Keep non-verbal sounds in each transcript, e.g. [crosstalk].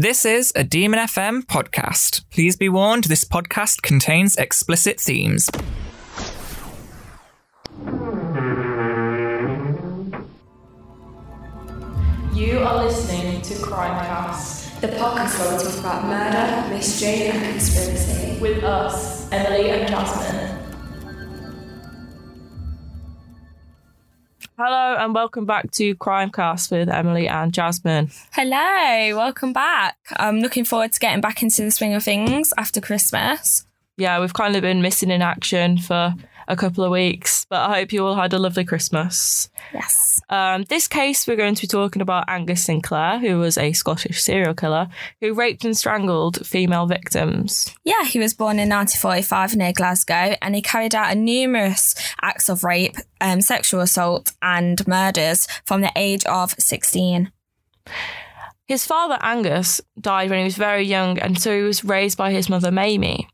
This is a Demon FM podcast. Please be warned this podcast contains explicit themes. You are listening to Crimecast The podcast talk about murder, mystery, and conspiracy. with us, Emily and Jasmine. Hello and welcome back to Crimecast with Emily and Jasmine. Hello, welcome back. I'm looking forward to getting back into the swing of things after Christmas. Yeah, we've kind of been missing in action for a couple of weeks, but I hope you all had a lovely Christmas. Yes. Um, this case, we're going to be talking about Angus Sinclair, who was a Scottish serial killer who raped and strangled female victims. Yeah, he was born in 1945 near Glasgow and he carried out a numerous acts of rape, um, sexual assault, and murders from the age of 16. His father, Angus, died when he was very young, and so he was raised by his mother, Mamie.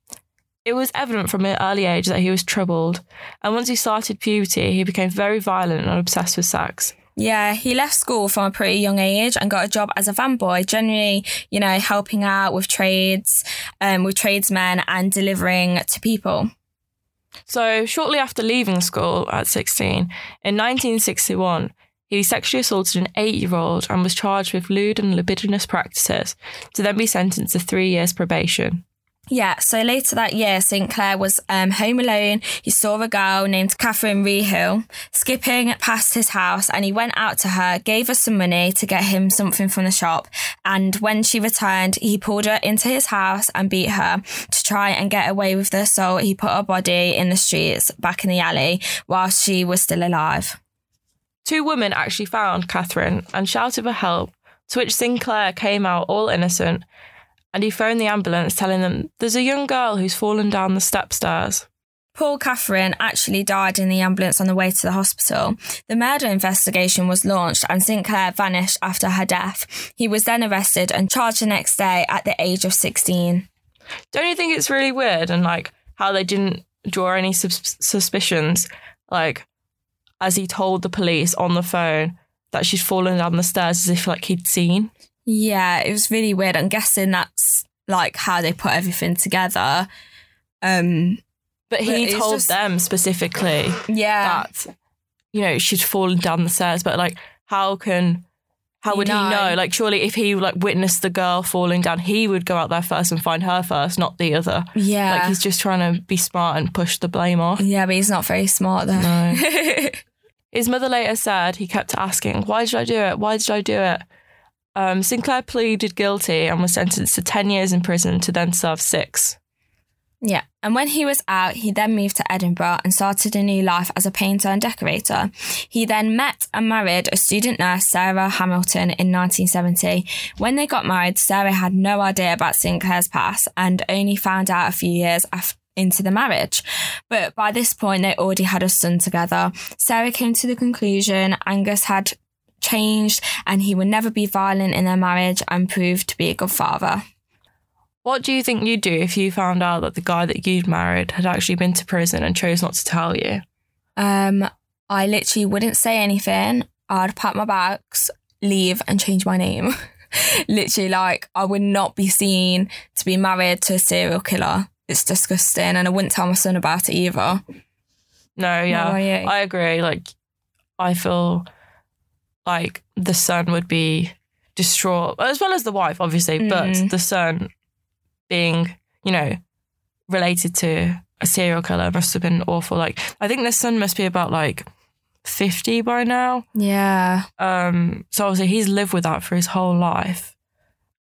It was evident from an early age that he was troubled, and once he started puberty, he became very violent and obsessed with sex. Yeah, he left school from a pretty young age and got a job as a van boy, generally, you know, helping out with trades, um, with tradesmen and delivering to people. So, shortly after leaving school at 16, in 1961, he sexually assaulted an eight year old and was charged with lewd and libidinous practices to then be sentenced to three years probation. Yeah, so later that year, Sinclair was um, home alone. He saw a girl named Catherine Reehill skipping past his house and he went out to her, gave her some money to get him something from the shop. And when she returned, he pulled her into his house and beat her to try and get away with the assault. He put her body in the streets back in the alley whilst she was still alive. Two women actually found Catherine and shouted for help, to which Sinclair came out all innocent and he phoned the ambulance telling them there's a young girl who's fallen down the step stairs. Paul Catherine actually died in the ambulance on the way to the hospital. The murder investigation was launched and Sinclair vanished after her death. He was then arrested and charged the next day at the age of 16. Don't you think it's really weird and like how they didn't draw any sus- suspicions, like as he told the police on the phone that she'd fallen down the stairs as if like he'd seen? Yeah, it was really weird. I'm guessing that's like how they put everything together. Um, But he it's told just- them specifically yeah. that you know she'd fallen down the stairs. But like, how can how would he know? Like, surely if he like witnessed the girl falling down, he would go out there first and find her first, not the other. yeah. Like he's just trying to be smart and push the blame off. yeah, but he's not very smart though. No. [laughs] His mother later said he kept asking, Why did I do it? Why did I do it? Um, Sinclair pleaded guilty and was sentenced to 10 years in prison to then serve six. Yeah, and when he was out, he then moved to Edinburgh and started a new life as a painter and decorator. He then met and married a student nurse, Sarah Hamilton, in 1970. When they got married, Sarah had no idea about Sinclair's past and only found out a few years after. Into the marriage. But by this point, they already had a son together. Sarah came to the conclusion Angus had changed and he would never be violent in their marriage and proved to be a good father. What do you think you'd do if you found out that the guy that you'd married had actually been to prison and chose not to tell you? Um, I literally wouldn't say anything. I'd pack my bags, leave, and change my name. [laughs] literally, like I would not be seen to be married to a serial killer. It's disgusting, and I wouldn't tell my son about it either. No, yeah. I agree. Like, I feel like the son would be distraught, as well as the wife, obviously, Mm. but the son being, you know, related to a serial killer must have been awful. Like, I think the son must be about like 50 by now. Yeah, Um, so obviously he's lived with that for his whole life.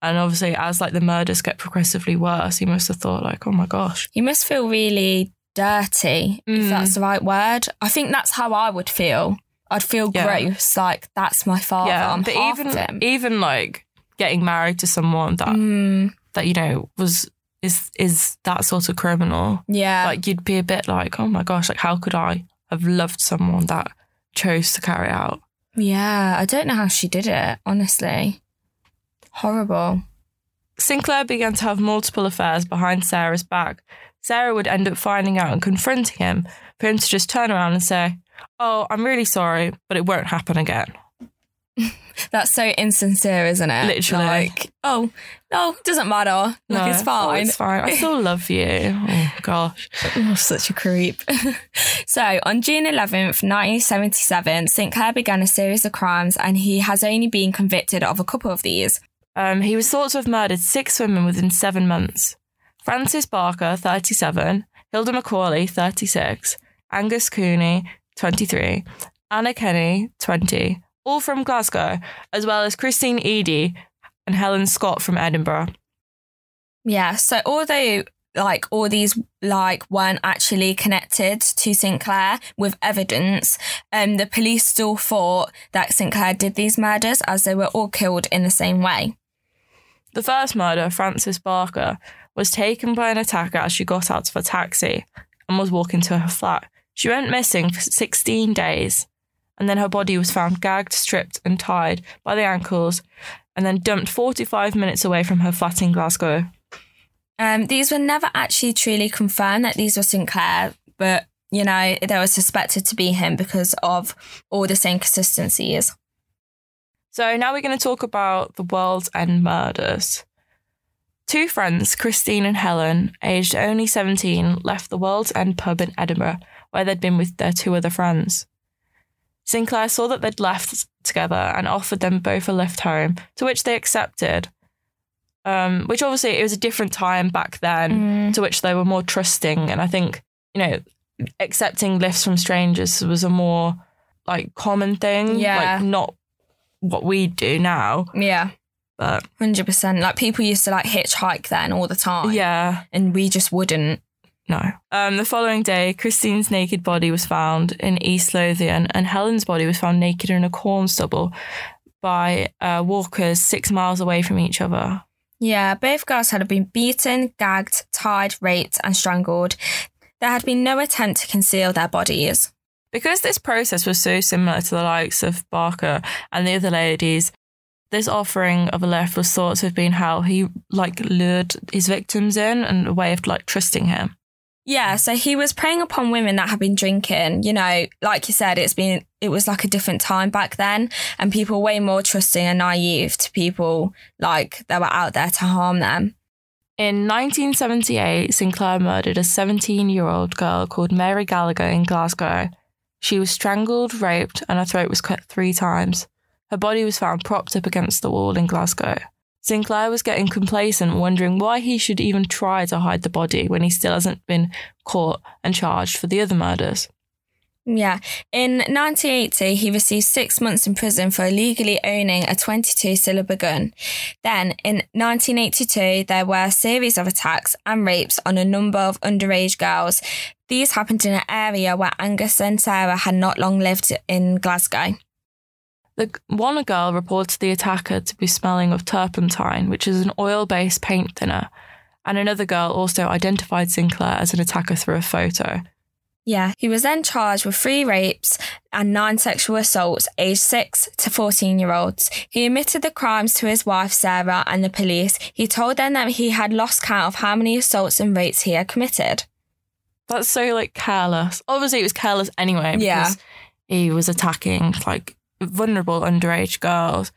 And obviously, as like the murders get progressively worse, he must have thought like, "Oh my gosh, he must feel really dirty, Mm. if that's the right word. I think that's how I would feel. I'd feel Yeah. gross, like that's my father. yeah." I'm but even even like getting married to someone that Mm, that you know was is is that sort of criminal, yeah, like you'd be a bit like, "Oh my gosh, like how could I have loved someone that chose to carry out?" yeah. I don't know how she did it. Honestly, horrible. Sinclair began to have multiple affairs behind Sarah's back. Sarah would end up finding out and confronting him for him to just turn around and say, Oh, I'm really sorry, but it won't happen again. [laughs] That's so insincere, isn't it? Literally. Like, oh, no, it doesn't matter. Like, it's Oh, fine. it's fine. I still love you. [laughs] Oh gosh. Oh, such a creep. [laughs] so, on June 11th, 1977, Sinclair began a series of crimes and he has only been convicted of a couple of these. Um, he was thought to have murdered six women within seven months. Frances Barker, 37, Hilda McAulay, 36, Angus Cooney, 23, Anna Kenny, 20, all from Glasgow, as well as Christine Eadie and Helen Scott from Edinburgh. Yeah, so although like all these like weren't actually connected to Sinclair with evidence, um, the police still thought that Sinclair did these murders as they were all killed in the same way. The first murder, Frances Barker, was taken by an attacker as she got out of a taxi and was walking to her flat. She went missing for 16 days, and then her body was found gagged, stripped, and tied by the ankles, and then dumped 45 minutes away from her flat in Glasgow. Um, these were never actually truly confirmed that these were Sinclair, but you know, they were suspected to be him because of all the same consistencies. So now we're going to talk about the World's End murders. Two friends, Christine and Helen, aged only 17, left the World's End pub in Edinburgh, where they'd been with their two other friends. Sinclair saw that they'd left together and offered them both a lift home, to which they accepted. Um, which obviously it was a different time back then, to which they were more trusting, and I think you know accepting lifts from strangers was a more like common thing, Yeah. like not what we do now, Yeah, but hundred percent. Like people used to like hitchhike then all the time. yeah, and we just wouldn't. No. Um, the following day, Christine's naked body was found in East Lothian, and Helen's body was found naked in a corn stubble by uh, walkers six miles away from each other. Yeah, both girls had been beaten, gagged, tied, raped, and strangled. There had been no attempt to conceal their bodies. Because this process was so similar to the likes of Barker and the other ladies, this offering of a lift was thought to have been how he like lured his victims in and a way of like trusting him. Yeah, so he was preying upon women that had been drinking. You know, like you said, it's been it was like a different time back then, and people way more trusting and naive to people like that were out there to harm them. In 1978, Sinclair murdered a 17 year old girl called Mary Gallagher in Glasgow. She was strangled, raped, and her throat was cut three times. Her body was found propped up against the wall in Glasgow. Sinclair was getting complacent, wondering why he should even try to hide the body when he still hasn't been caught and charged for the other murders. Yeah. In 1980, he received six months in prison for illegally owning a 22 caliber gun. Then, in 1982, there were a series of attacks and rapes on a number of underage girls. These happened in an area where Angus and Sarah had not long lived in Glasgow. The one girl reported the attacker to be smelling of turpentine, which is an oil based paint thinner, and another girl also identified Sinclair as an attacker through a photo. Yeah, he was then charged with three rapes and nine sexual assaults, aged 6 to 14 year olds. He admitted the crimes to his wife Sarah and the police. He told them that he had lost count of how many assaults and rapes he had committed. That's so like careless. Obviously, it was careless anyway because Yeah. he was attacking like vulnerable underage girls.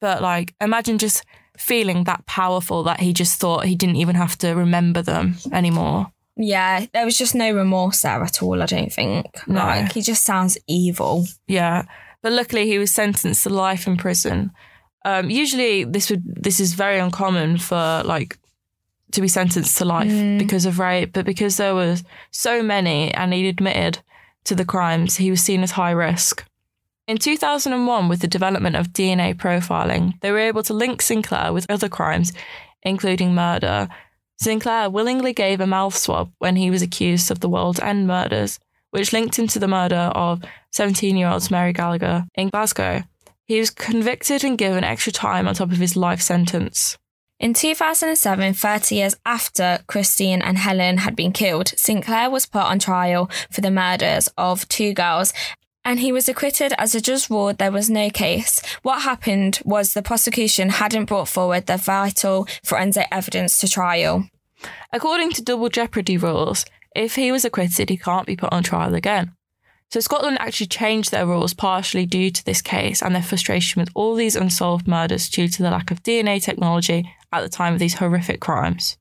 But like, imagine just feeling that powerful that he just thought he didn't even have to remember them anymore. Yeah, there was just no remorse there at all, I don't think. No. Like, he just sounds evil. Yeah, but luckily he was sentenced to life in prison. Um, usually, this would this is very uncommon for like to be sentenced to life because of rape, but because there were so many and he admitted to the crimes, he was seen as high risk. In 2001, with the development of DNA profiling, they were able to link Sinclair with other crimes, including murder. Sinclair willingly gave a mouth swab when he was accused of the World's End murders, which linked him to the murder of 17 year old Mary Gallagher in Glasgow. He was convicted and given extra time on top of his life sentence. In 2007, 30 years after Christine and Helen had been killed, Sinclair was put on trial for the murders of two girls and he was acquitted as a judge ruled there was no case. What happened was the prosecution hadn't brought forward the vital forensic evidence to trial. According to double jeopardy rules, if he was acquitted, he can't be put on trial again. So Scotland actually changed their rules partially due to this case and their frustration with all these unsolved murders due to the lack of DNA technology at the time of these horrific crimes.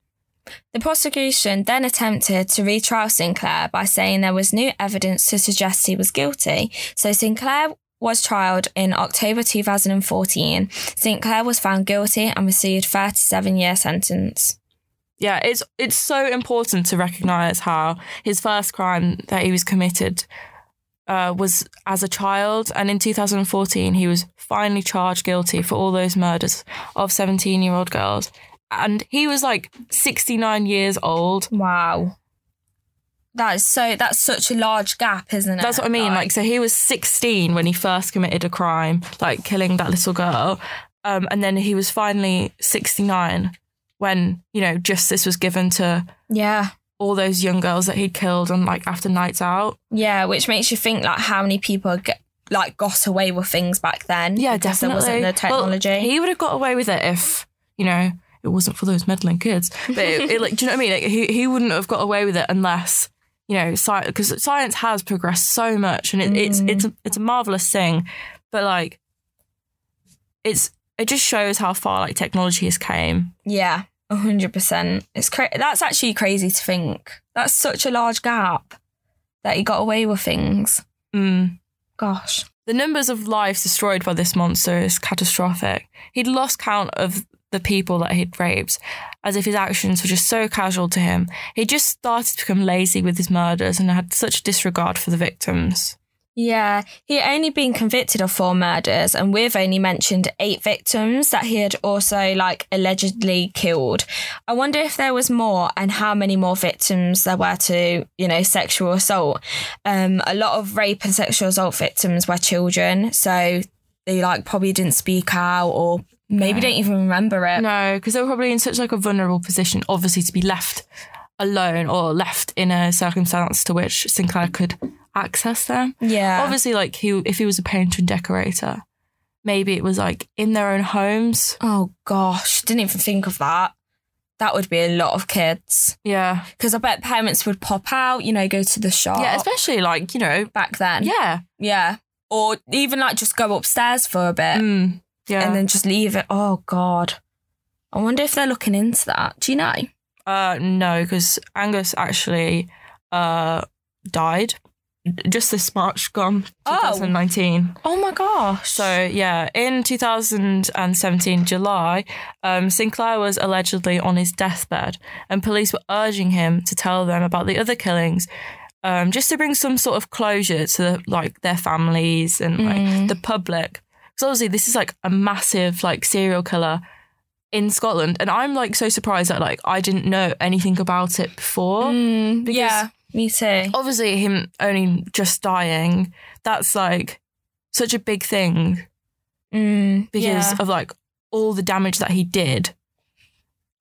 The prosecution then attempted to retrial Sinclair by saying there was new evidence to suggest he was guilty. So Sinclair was trialed in October 2014. Sinclair was found guilty and received 37 year sentence. Yeah, it's it's so important to recognise how his first crime that he was committed uh, was as a child, and in 2014 he was finally charged guilty for all those murders of 17 year old girls, and he was like 69 years old. Wow. That is so that's such a large gap, isn't it? That's what I mean. Like, so he was 16 when he first committed a crime, like killing that little girl. Um, and then he was finally 69 when, you know, justice was given to yeah. all those young girls that he'd killed on like after nights out. Yeah, which makes you think like how many people get like got away with things back then. Yeah, definitely. There wasn't the technology. Well, he would have got away with it if, you know, it wasn't for those meddling kids. But it, it, like, do you know what I mean? Like, he, he wouldn't have got away with it unless, you know, science, because science has progressed so much and it, it's, it's, a, it's a marvelous thing. But like, it's, it just shows how far like technology has came. yeah, a hundred percent. It's cra- that's actually crazy to think. That's such a large gap that he got away with things. Mm. Gosh. The numbers of lives destroyed by this monster is catastrophic. He'd lost count of the people that he'd raped, as if his actions were just so casual to him. He just started to become lazy with his murders and had such disregard for the victims. Yeah, he had only been convicted of four murders, and we've only mentioned eight victims that he had also like allegedly killed. I wonder if there was more, and how many more victims there were to, you know, sexual assault. Um, a lot of rape and sexual assault victims were children, so they like probably didn't speak out or maybe don't even remember it. No, because they were probably in such like a vulnerable position, obviously, to be left alone or left in a circumstance to which Sinclair could access them. Yeah, Obviously, like he, if he was a painter and decorator, maybe it was like in their own homes. Oh gosh, didn't even think of that. That would be a lot of kids. Yeah, Because I bet parents would pop out, you know, go to the shop. yeah, especially like you know, back then. yeah, Yeah. Or even like just go upstairs for a bit mm, yeah. and then just leave it. Oh God. I wonder if they're looking into that. Do you know? Uh, no, because Angus actually uh died just this March, gone Oh. 2019. Oh my gosh. So yeah, in 2017 July, um, Sinclair was allegedly on his deathbed, and police were urging him to tell them about the other killings, um, just to bring some sort of closure to like their families and like the public. Because obviously, this is like a massive like serial killer in Scotland, and I'm like so surprised that like I didn't know anything about it before. Mm, because- yeah, me too. Obviously, him only just dying, that's like such a big thing Mm, because yeah. of like all the damage that he did.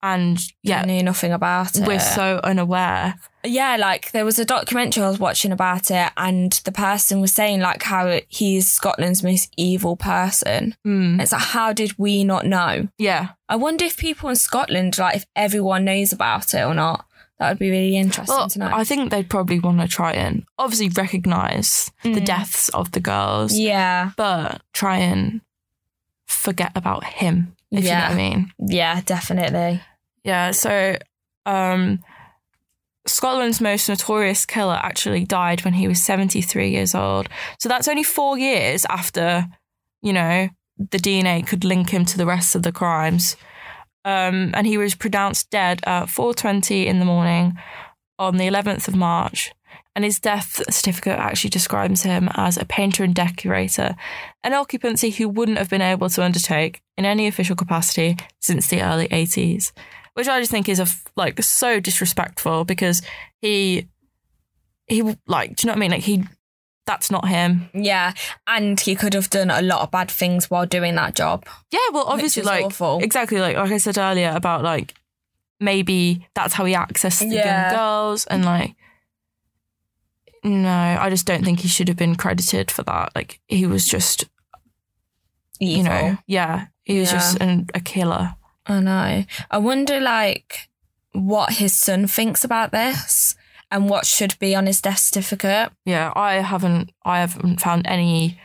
And I yeah, knew nothing about it. we're so unaware. Yeah, like there was a documentary I was watching about it, and the person was saying like how he's Scotland's most evil person. Mm. It's like, how did we not know? Yeah. I wonder if people in Scotland, like, if everyone knows about it or not. That would be really interesting Well, to know. I think they'd probably want to try and obviously recognize the deaths of the girls, Mm. yeah, but try and forget about him, if you know Yeah. what I mean. yeah, definitely. Yeah, so um, Scotland's most notorious killer actually died when he was 73 years old. So that's only four years after, you know, the DNA could link him to the rest of the crimes. Um, and he was pronounced dead at 4.20 in the morning on the 11th of March. And his death certificate actually describes him as a painter and decorator, an occupancy he wouldn't have been able to undertake in any official capacity since the early 80s which I just think is a like so disrespectful because he he like do you know what I mean like he that's not him Yeah, and he could have done a lot of bad things while doing that job. yeah well obviously like awful. exactly like like I said earlier about like maybe that's how he accessed the Yeah. young girls and like no I just don't think he should have been credited for that like he was just Evil. you know yeah he was Yeah. just an, a killer I know. I wonder, like, what his son thinks about this. and what should be on his death certificate. Yeah, I haven't I haven't found any,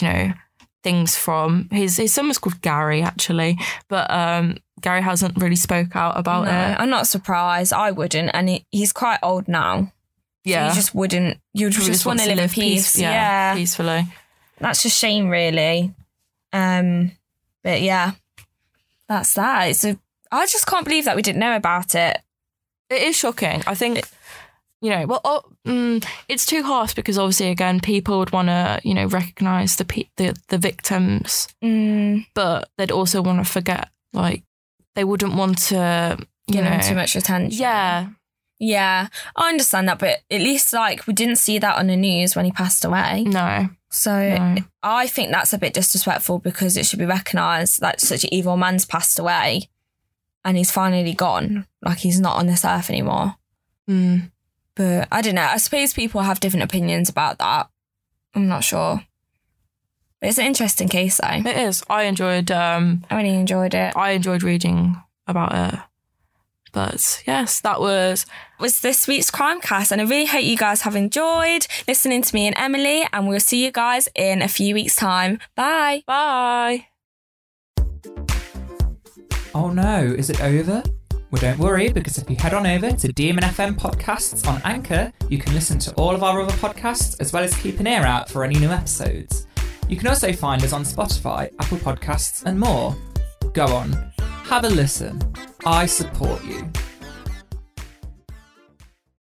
you know, things from his his son was called Gary actually, but um Gary hasn't really spoke out about No, it. I'm not surprised. I wouldn't, and he, he's quite old now. So Yeah. you just wouldn't. You would just, want to live in peace. yeah, peacefully. that's a shame, really. Um, but yeah, that's that. It's a. I just can't believe that we didn't know about it. It is shocking. I think, you know, well, oh, mm, it's too harsh because obviously, again, people would want to, you know, recognize the pe- the the victims, Mm, but they'd also want to forget, like, they wouldn't want to, you give know, too much attention. yeah, yeah, I understand that, but at least like we didn't see that on the news when he passed away. no, So no. I think that's a bit disrespectful because it should be recognised that such an evil man's passed away, and he's finally gone. Like he's not on this earth anymore. Mm. But I don't know. I suppose people have different opinions about that. I'm not sure. But it's an interesting case, though. It is. I enjoyed. um I really enjoyed it. I enjoyed reading about it. But yes, that was was this week's Crimecast and I really hope you guys have enjoyed listening to me and Emily and we'll see you guys in a few weeks time. Bye. bye. Oh no, is it over? Well, don't worry, because if you head on over to Demon FM Podcasts on Anchor, you can listen to all of our other podcasts as well as keep an ear out for any new episodes. You can also find us on Spotify, Apple Podcasts, and more. Go on, have a listen. I support you.